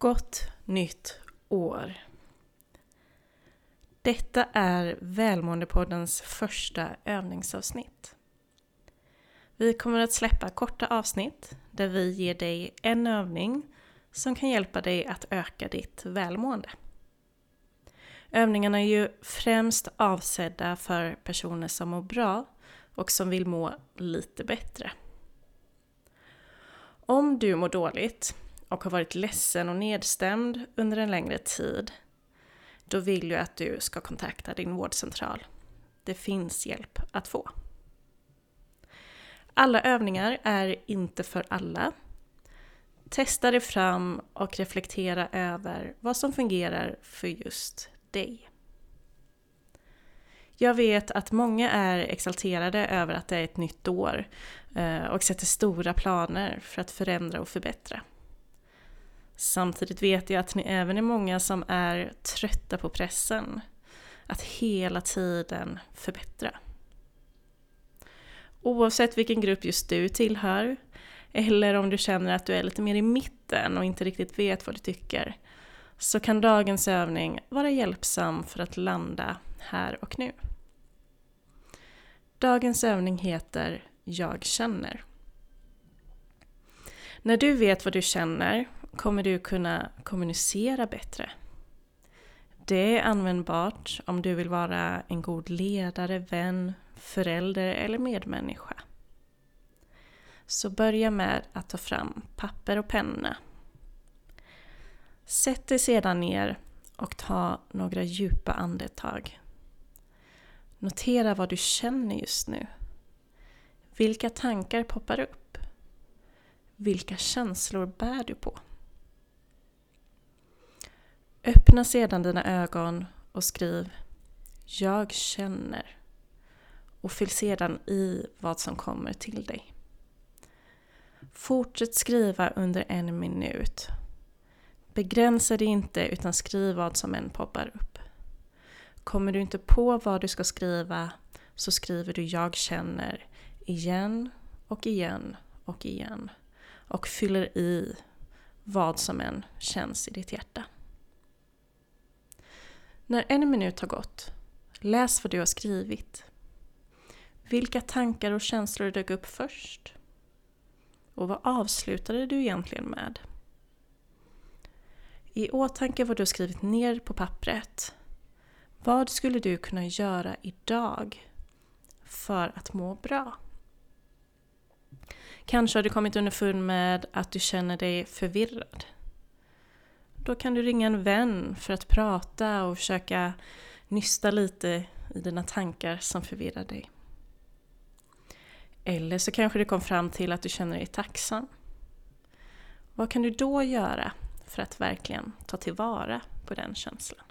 Gott nytt år! Detta är Välmåendepoddens första övningsavsnitt. Vi kommer att släppa korta avsnitt där vi ger dig en övning som kan hjälpa dig att öka ditt välmående. Övningarna är ju främst avsedda för personer som mår bra och som vill må lite bättre. Om du mår dåligt och har varit ledsen och nedstämd under en längre tid, då vill jag att du ska kontakta din vårdcentral. Det finns hjälp att få. Alla övningar är inte för alla. Testa dig fram och reflektera över vad som fungerar för just dig. Jag vet att många är exalterade över att det är ett nytt år eh, och sätter stora planer för att förändra och förbättra. Samtidigt vet jag att ni även är många som är trötta på pressen. Att hela tiden förbättra. Oavsett vilken grupp just du tillhör, eller om du känner att du är lite mer i mitten och inte riktigt vet vad du tycker, så kan dagens övning vara hjälpsam för att landa här och nu. Dagens övning heter Jag känner. När du vet vad du känner kommer du kunna kommunicera bättre. Det är användbart om du vill vara en god ledare, vän, förälder eller medmänniska. Så börja med att ta fram papper och penna. Sätt dig sedan ner och ta några djupa andetag. Notera vad du känner just nu. Vilka tankar poppar upp? Vilka känslor bär du på? Öppna sedan dina ögon och skriv Jag känner och fyll sedan i vad som kommer till dig. Fortsätt skriva under en minut. Begränsa dig inte utan skriv vad som än poppar upp. Kommer du inte på vad du ska skriva så skriver du Jag känner igen och igen och igen och fyller i vad som än känns i ditt hjärta. När en minut har gått, läs vad du har skrivit. Vilka tankar och känslor dök upp först? Och vad avslutade du egentligen med? I åtanke vad du har skrivit ner på pappret. Vad skulle du kunna göra idag för att må bra? Kanske har du kommit underfund med att du känner dig förvirrad. Då kan du ringa en vän för att prata och försöka nysta lite i dina tankar som förvirrar dig. Eller så kanske du kom fram till att du känner dig tacksam. Vad kan du då göra för att verkligen ta tillvara på den känslan?